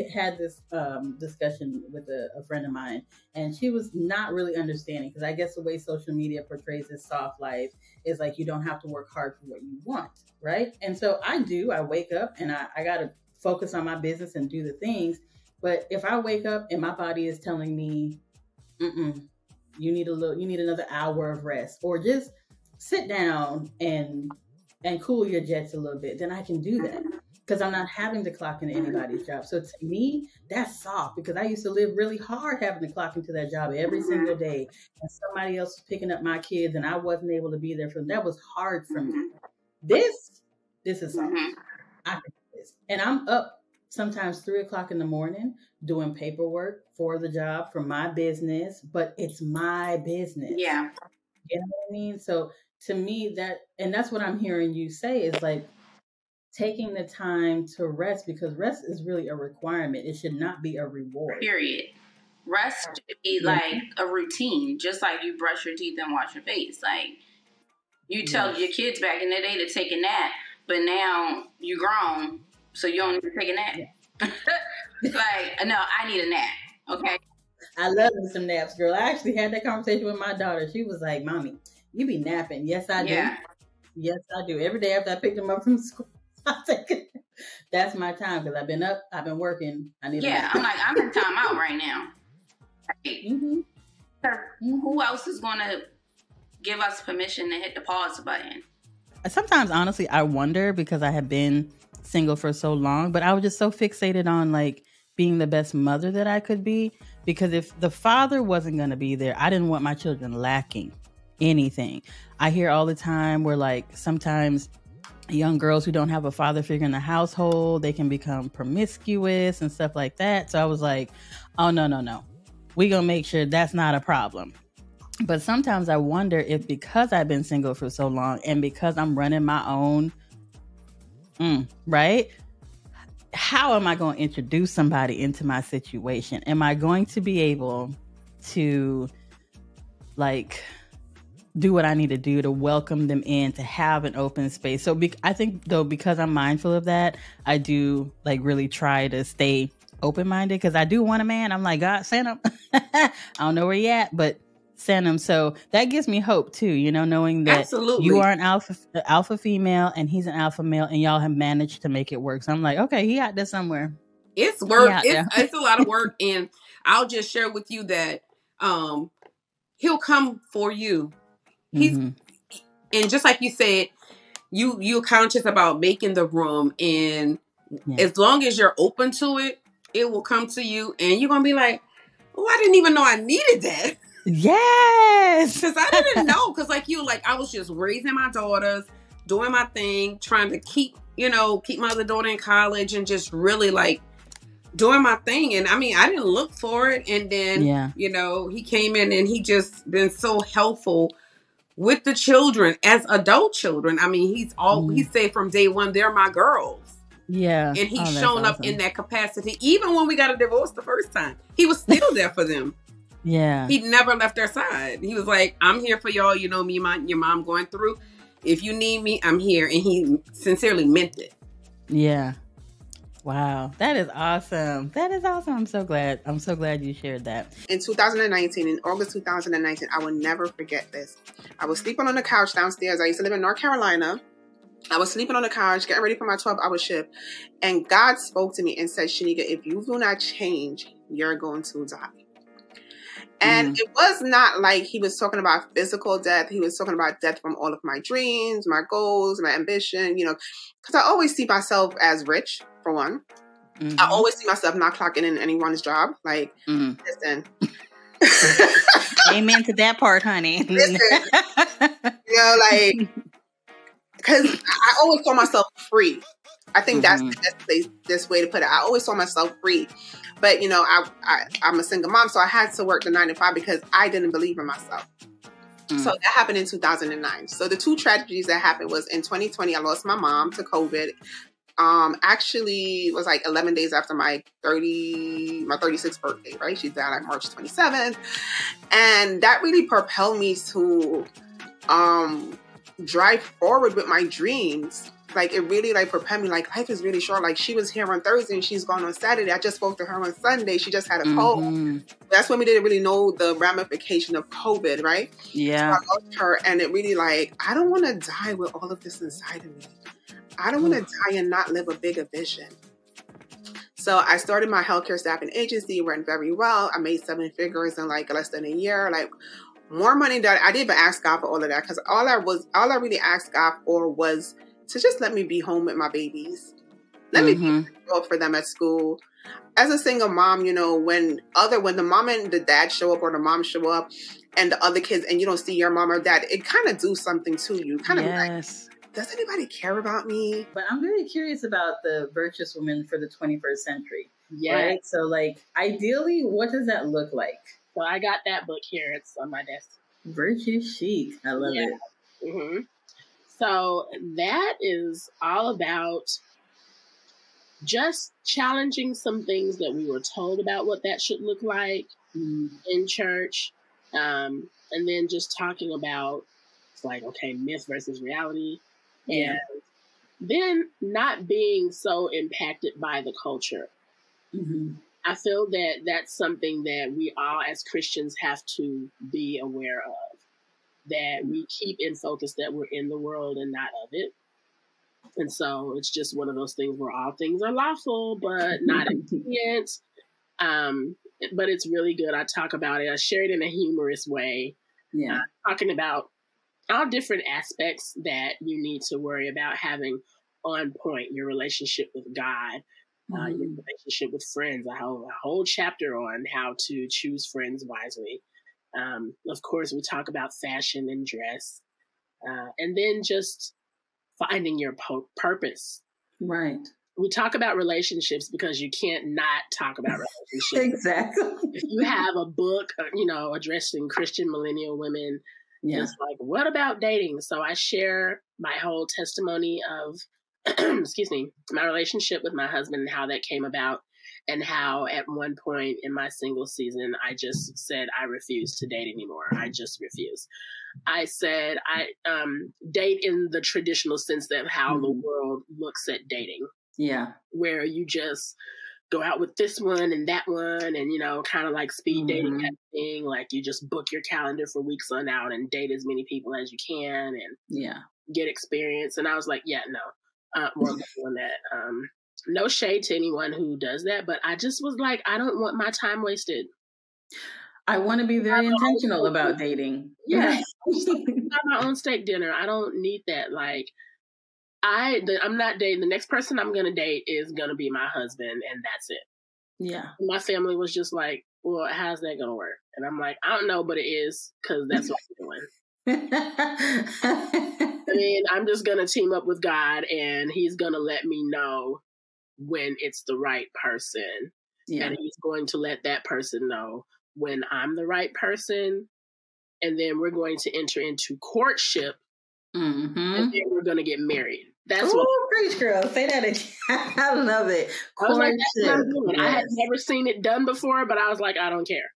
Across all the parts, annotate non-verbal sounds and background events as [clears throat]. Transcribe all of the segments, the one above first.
actually had this um, discussion with a, a, friend of mine, and she was not really understanding because I guess the way social media portrays this soft life is like you don't have to work hard for what you want, right? And so I do. I wake up and I, I got to focus on my business and do the things. But if I wake up and my body is telling me, Mm-mm, you need a little, you need another hour of rest, or just sit down and and cool your jets a little bit, then I can do that because I'm not having to clock into anybody's job. So to me, that's soft because I used to live really hard having to clock into that job every mm-hmm. single day. And somebody else was picking up my kids and I wasn't able to be there for them. That was hard for me. Mm-hmm. This, this is soft. Mm-hmm. I can do this. And I'm up sometimes three o'clock in the morning doing paperwork for the job for my business, but it's my business. Yeah. You know what I mean? So to me, that, and that's what I'm hearing you say is like, taking the time to rest because rest is really a requirement. It should not be a reward. Period. Rest should be like a routine, just like you brush your teeth and wash your face. Like you tell yes. your kids back in the day to take a nap, but now you're grown, so you don't need to take a nap. Yeah. [laughs] like, no, I need a nap. Okay. I love some naps, girl. I actually had that conversation with my daughter. She was like, Mommy, you be napping. Yes, I do. Yeah. Yes, I do. Every day after I picked them up from school. [laughs] that's my time because I've been up, I've been working. I need. Yeah, I'm like I'm in time out right now. mm-hmm. Who else is going to give us permission to hit the pause button? Sometimes, honestly, I wonder because I have been single for so long, but I was just so fixated on like being the best mother that I could be. Because if the father wasn't going to be there, I didn't want my children lacking anything. I hear all the time where like sometimes young girls who don't have a father figure in the household they can become promiscuous and stuff like that. So i was like oh no no no. We gonna make sure that's not a problem. But sometimes i wonder if because i've been single for so long and because i'm running my own mm, right? How am i going to introduce somebody into my situation? Am i going to be able to like do what I need to do to welcome them in to have an open space. So be- I think though because I'm mindful of that, I do like really try to stay open minded because I do want a man. I'm like God send him. [laughs] I don't know where he at, but send him. So that gives me hope too. You know, knowing that Absolutely. you are an alpha alpha female and he's an alpha male, and y'all have managed to make it work. So I'm like, okay, he out there somewhere. It's work. It's, it's a lot of work, [laughs] and I'll just share with you that um he'll come for you He's mm-hmm. and just like you said, you you're conscious about making the room and yeah. as long as you're open to it, it will come to you and you're gonna be like, Oh, I didn't even know I needed that. Yes. Cause I didn't know. Cause like you, like I was just raising my daughters, doing my thing, trying to keep, you know, keep my other daughter in college and just really like doing my thing. And I mean, I didn't look for it. And then, yeah. you know, he came in and he just been so helpful with the children as adult children. I mean, he's all mm. he said from day one, they're my girls. Yeah. And he's oh, shown awesome. up in that capacity. Even when we got a divorce the first time, he was still there for them. [laughs] Yeah. He never left their side. He was like, I'm here for y'all. You know, me and your mom going through. If you need me, I'm here. And he sincerely meant it. Yeah. Wow, that is awesome. That is awesome. I'm so glad. I'm so glad you shared that. In 2019, in August 2019, I will never forget this. I was sleeping on the couch downstairs. I used to live in North Carolina. I was sleeping on the couch, getting ready for my 12 hour shift. And God spoke to me and said, Shanika, if you do not change, you're going to die. And mm. it was not like he was talking about physical death. He was talking about death from all of my dreams, my goals, my ambition, you know, because I always see myself as rich for one. Mm-hmm. I always see myself not clocking in anyone's job. Like, mm-hmm. listen. [laughs] Amen to that part, honey. [laughs] listen, you know, like, because I always saw myself free. I think mm-hmm. that's the best way to put it. I always saw myself free. But, you know, I, I, I'm a single mom, so I had to work the nine to five because I didn't believe in myself. Mm. So that happened in 2009. So the two tragedies that happened was in 2020, I lost my mom to COVID um actually was like 11 days after my 30 my 36th birthday right she died like march 27th and that really propelled me to um drive forward with my dreams like it really like prepared me like life is really short like she was here on thursday and she's gone on saturday i just spoke to her on sunday she just had a cold Mhm. that's when we didn't really know the ramification of covid right Yeah. I lost her, and it really like I don't want to die with all of this inside of me. I don't want to die and not live a bigger vision. So I started my healthcare staffing agency, went very well. I made seven figures in like less than a year, like more money that I didn't even ask God for all of that because all I was, all I really asked God for was to just let me be home with my babies. Let me Mhm. show up for them at school. As a single mom, you know, when other when the mom and the dad show up or the mom show up and the other kids and you don't see your mom or dad, it kind of do something to you. Kind of like, does anybody care about me? But I'm very curious about the virtuous woman for the 21st century. Yeah. Right? So, like, ideally, what does that look like? So I got that book here. It's on my desk. Virtue chic. I love Yeah. it. hmm So that is all about just challenging some things that we were told about what that should look like Mm. in church, um, and then just talking about it's like okay, myth versus reality, Yeah. and then not being so impacted by the culture. hmm I feel that that's something that we all as Christians have to be aware of. That we keep in focus that we're in the world and not of it. And so it's just one of those things where all things are lawful, but [laughs] not expedient. Um, but it's really good. I talk about it. I share it in a humorous way, Yeah. talking about all different aspects that you need to worry about having on point your relationship with God, uh, your Mhm. relationship with friends. I have a whole chapter on how to choose friends wisely. Um, of course, we talk about fashion and dress, uh, and then just finding your po- purpose. Right. We talk about relationships because you can't not talk about relationships. [laughs] Exactly. if you have a book, uh, you know, addressing Christian millennial women, Yeah. it's like, what about dating? So I share my whole testimony of, [clears throat] excuse me, my relationship with my husband and how that came about, and how at one point in my single season, I just said I refuse to date anymore. I just refuse. I said I um, date in the traditional sense of how the Mhm. world looks at dating Yeah. where you just go out with this one and that one and you know kind of like speed dating Mhm. kind of thing like you just book your calendar for weeks on out and date as many people as you can and Yeah. get experience and i was like yeah no uh, not doing that um no shade to anyone who does that but i just was like i don't want my time wasted I want to be very I'm a whole intentional about dating. Yeah. [laughs] my own steak dinner i don't need that like i the, i'm not dating the next person i'm gonna date is gonna be my husband and that's it yeah. my family was just like, "Well, how's that gonna work?" And I'm like, "I don't know, but it is because that's what I'm doing." [laughs] I mean, I'm just gonna team up with God, and He's gonna let me know when it's the right person, yeah. and He's going to let that person know when I'm the right person, and then we're going to enter into courtship, Mm-hmm. and then we're gonna get married. That's what Ooh, preach, girl. Say that again. [laughs] I love it. I was like. That's what I'm Courtship. I had never seen it done before, but I was like, I don't care.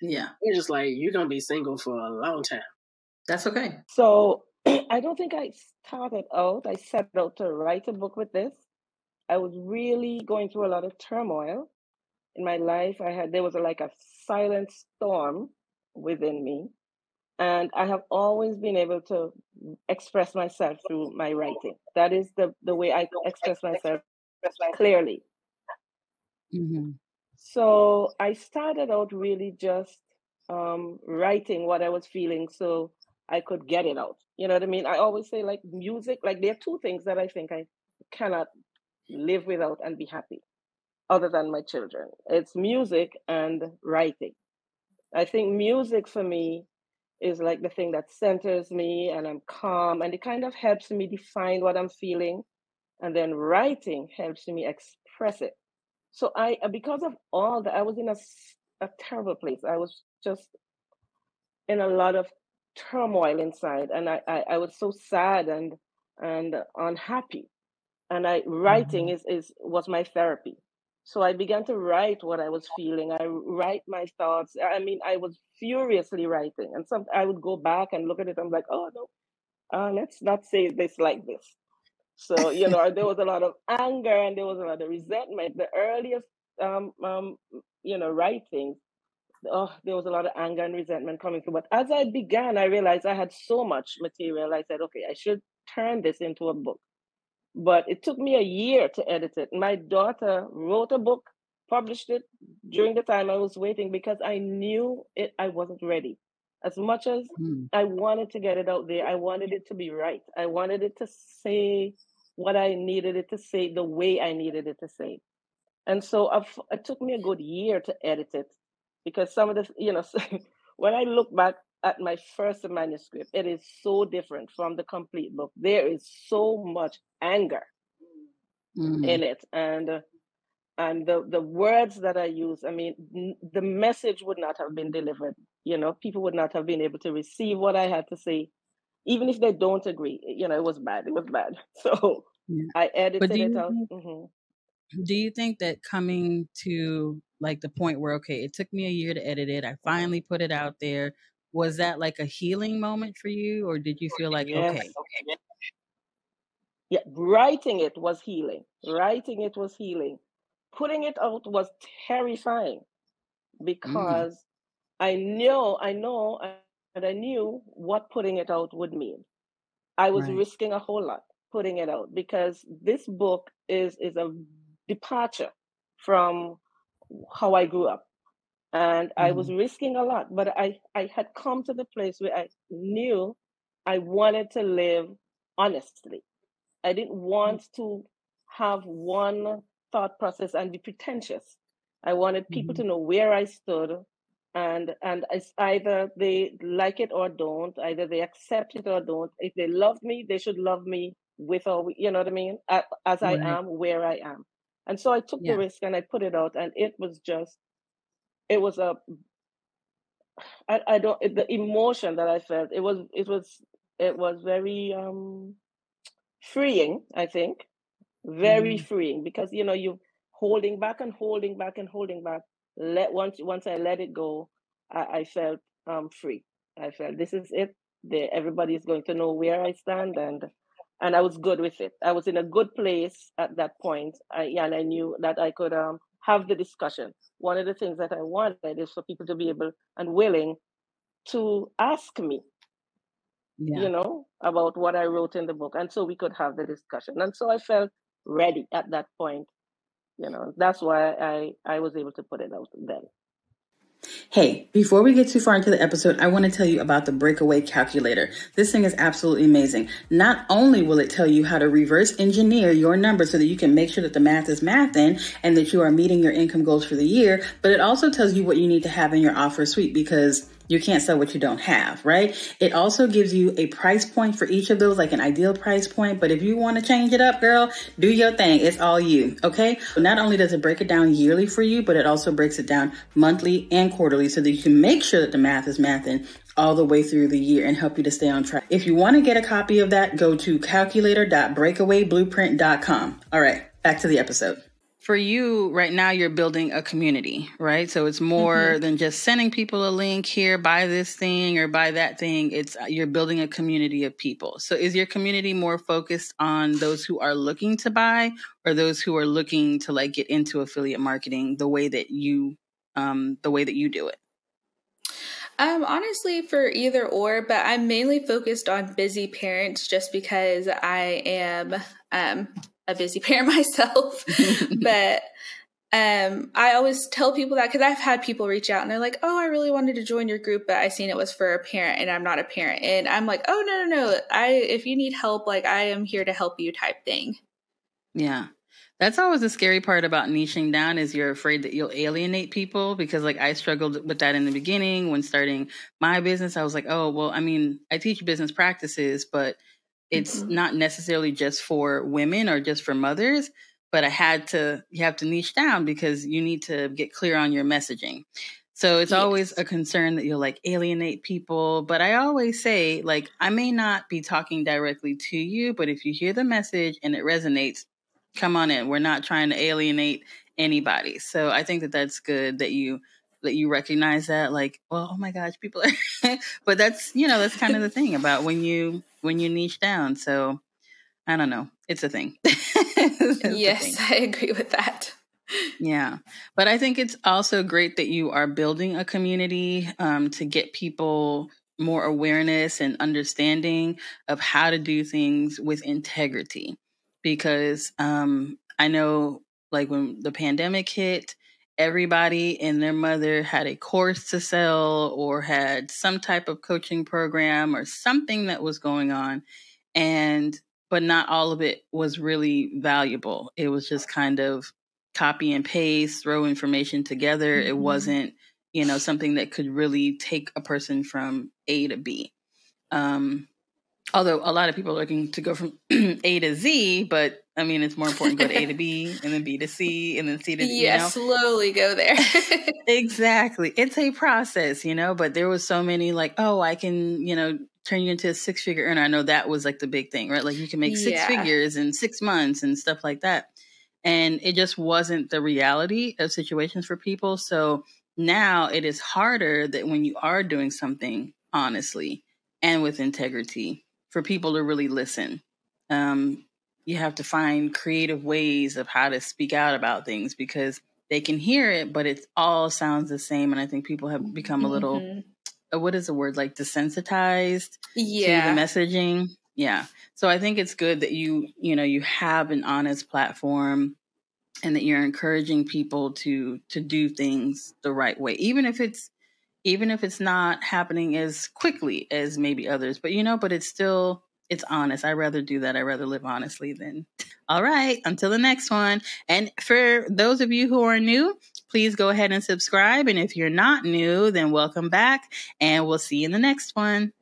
Yeah, You're just like, you're gonna be single for a long time. that's okay. So [clears throat] I don't think I started out, I set out to write a book with this. I was really going through a lot of turmoil in my life. I had there was a, like a silent storm within me. And I have always been able to express myself through my writing. That is the, the way I express myself clearly. Mm-hmm. So I started out really just um, writing what I was feeling so I could get it out. You know what I mean? I always say, like, music, like, there are two things that I think I cannot live without and be happy, other than my children it's music and writing. I think music for me is like the thing that centers me and I'm calm and it kind of helps me define what I'm feeling. And then writing helps me express it. So I, uh, because of all that, I was in a, a terrible place. I was just in a lot of turmoil inside, and I, I, I was so sad and and unhappy. And I writing is is was my therapy. So I began to write what I was feeling. I write my thoughts. I mean, I was furiously writing, and some I would go back and look at it. I'm like, oh no, uh, let's not say this like this. So, you know, there was a lot of anger and there was a lot of resentment. The earliest, um, um, you know, writing, oh, there was a lot of anger and resentment coming through. But as I began, I realized I had so much material. I said, okay, I should turn this into a book. But it took me a year to edit it. My daughter wrote a book, published it during the time I was waiting because I knew it. I wasn't ready. As much as mm. I wanted to get it out there, I wanted it to be right. I wanted it to say what I needed it to say the way I needed it to say. And so I've, it took me a good year to edit it because some of the, you know, [laughs] when I look back at my first manuscript, it is so different from the complete book. There is so much anger mm. in it. And, uh, and the, the words that I use, I mean, n- the message would not have been delivered you know, people would not have been able to receive what I had to say, even if they don't agree. You know, it was bad. It was bad. [laughs] So yeah. I edited it out. Think, mm-hmm. Do you think that coming to like the point where okay, it took me a year to edit it, I finally put it out there. Was that like a healing moment for you, or did you feel like yes. okay, okay? Yeah, writing it was healing. Writing it was healing. Putting it out was terrifying mm. because I know, I know, and I knew what putting it out would mean. I was right. risking a whole lot putting it out because this book is is a departure from how I grew up. And mm-hmm. I was mm-hmm. risking a lot, but I, I had come to the place where I knew I wanted to live honestly. I didn't mm. want mm-hmm. to have one thought process and be pretentious. I wanted people mm-hmm. to know where I stood and and it's either they like it or don't either they accept it or don't if they love me they should love me with or you know what i mean as right. i am where i am and so i took yeah. the risk and i put it out and it was just it was a i, I don't the emotion that i felt it was it was it was very um freeing i think very mm. freeing because you know you holding back and holding back and holding back let once once I let it go, I, I felt um free. I felt this is it. The, everybody is going to know where I stand, and and I was good with it. I was in a good place at that point. I, yeah, and I knew that I could um have the discussion. One of the things that I wanted is for people to be able and willing to ask me, yeah. you know, about what I wrote in the book, and so we could have the discussion. And so I felt ready at that point you know that's why i i was able to put it out then Hey, before we get too far into the episode, I want to tell you about the Breakaway Calculator. This thing is absolutely amazing. Not only will it tell you how to reverse engineer your number so that you can make sure that the math is mathing and that you are meeting your income goals for the year, but it also tells you what you need to have in your offer suite because you can't sell what you don't have, right? It also gives you a price point for each of those, like an ideal price point. But if you want to change it up, girl, do your thing. It's all you. Okay. Not only does it break it down yearly for you, but it also breaks it down monthly and quarterly so that you can make sure that the math is mathing all the way through the year and help you to stay on track. If you want to get a copy of that, go to calculator.breakawayblueprint.com. All right. Back to the episode for you right now you're building a community right? So it's more mm-hmm. than just sending people a link here buy this thing or buy that thing. It's uh, you're building a community of people. So is your community more focused on those who are looking to buy or those who are looking to like get into affiliate marketing the way that you um the way that you do it? Um, honestly, for either or, but I'm mainly focused on busy parents just because I am um, a busy [laughs] parent myself, [laughs] but um, I always tell people that because I've had people reach out and they're like, "Oh, I really wanted to join your group, but I seen it was for a parent, and I'm not a parent." And I'm like, "Oh no, no, no! I if you need help, like I am here to help you," type thing. Yeah, that's always the scary part about niching down is you're afraid that you'll alienate people because like I struggled with that in the beginning when starting my business. I was like, "Oh, well, I mean, I teach business practices, but." It's mm-hmm. not necessarily just for women or just for mothers but i had to you have to niche down because you need to get clear on your messaging so it's yes. always a concern that you'll like alienate people but i always say like i may not be talking directly to you but if you hear the message and it resonates come on in we're not trying to alienate anybody so i think that that's good that you that you recognize that like well oh my gosh people are [laughs] but that's you know that's kind of the thing about when you when you niche down so I don't know. It's a thing. [laughs] it's yes, a thing. I agree with that. Yeah. But I think it's also great that you are building a community um, to get people more awareness and understanding of how to do things with integrity. Because um, I know, like, when the pandemic hit, everybody and their mother had a course to sell or had some type of coaching program or something that was going on. And, but not all of it was really valuable. It was just kind of copy and paste, throw information together. Mm-hmm. It wasn't, you know, something that could really take a person from A to B. Um, although a lot of people are looking to go from [clears throat] A to Z, but I mean, it's more important to go to A to B and then B to C and then C to D. Yeah, you know? slowly go there. [laughs] exactly. It's a process, you know, but there was so many like, oh, I can, you know, turn you into a six figure earner. I know that was like the big thing, right? Like you can make six yeah. figures in six months and stuff like that. And it just wasn't the reality of situations for people. So now it is harder that when you are doing something honestly and with integrity for people to really listen. Um, you have to find creative ways of how to speak out about things because they can hear it, but it all sounds the same. And I think people have become a little, mm-hmm. uh, what is the word, like desensitized yeah. to the messaging. Yeah. So I think it's good that you, you know, you have an honest platform and that you're encouraging people to to do things the right way even if it's even if it's not happening as quickly as maybe others but you know but it's still it's honest. I'd rather do that. I'd rather live honestly than [laughs] all right until the next one. And for those of you who are new please go ahead and subscribe. And if you're not new then welcome back and we'll see you in the next one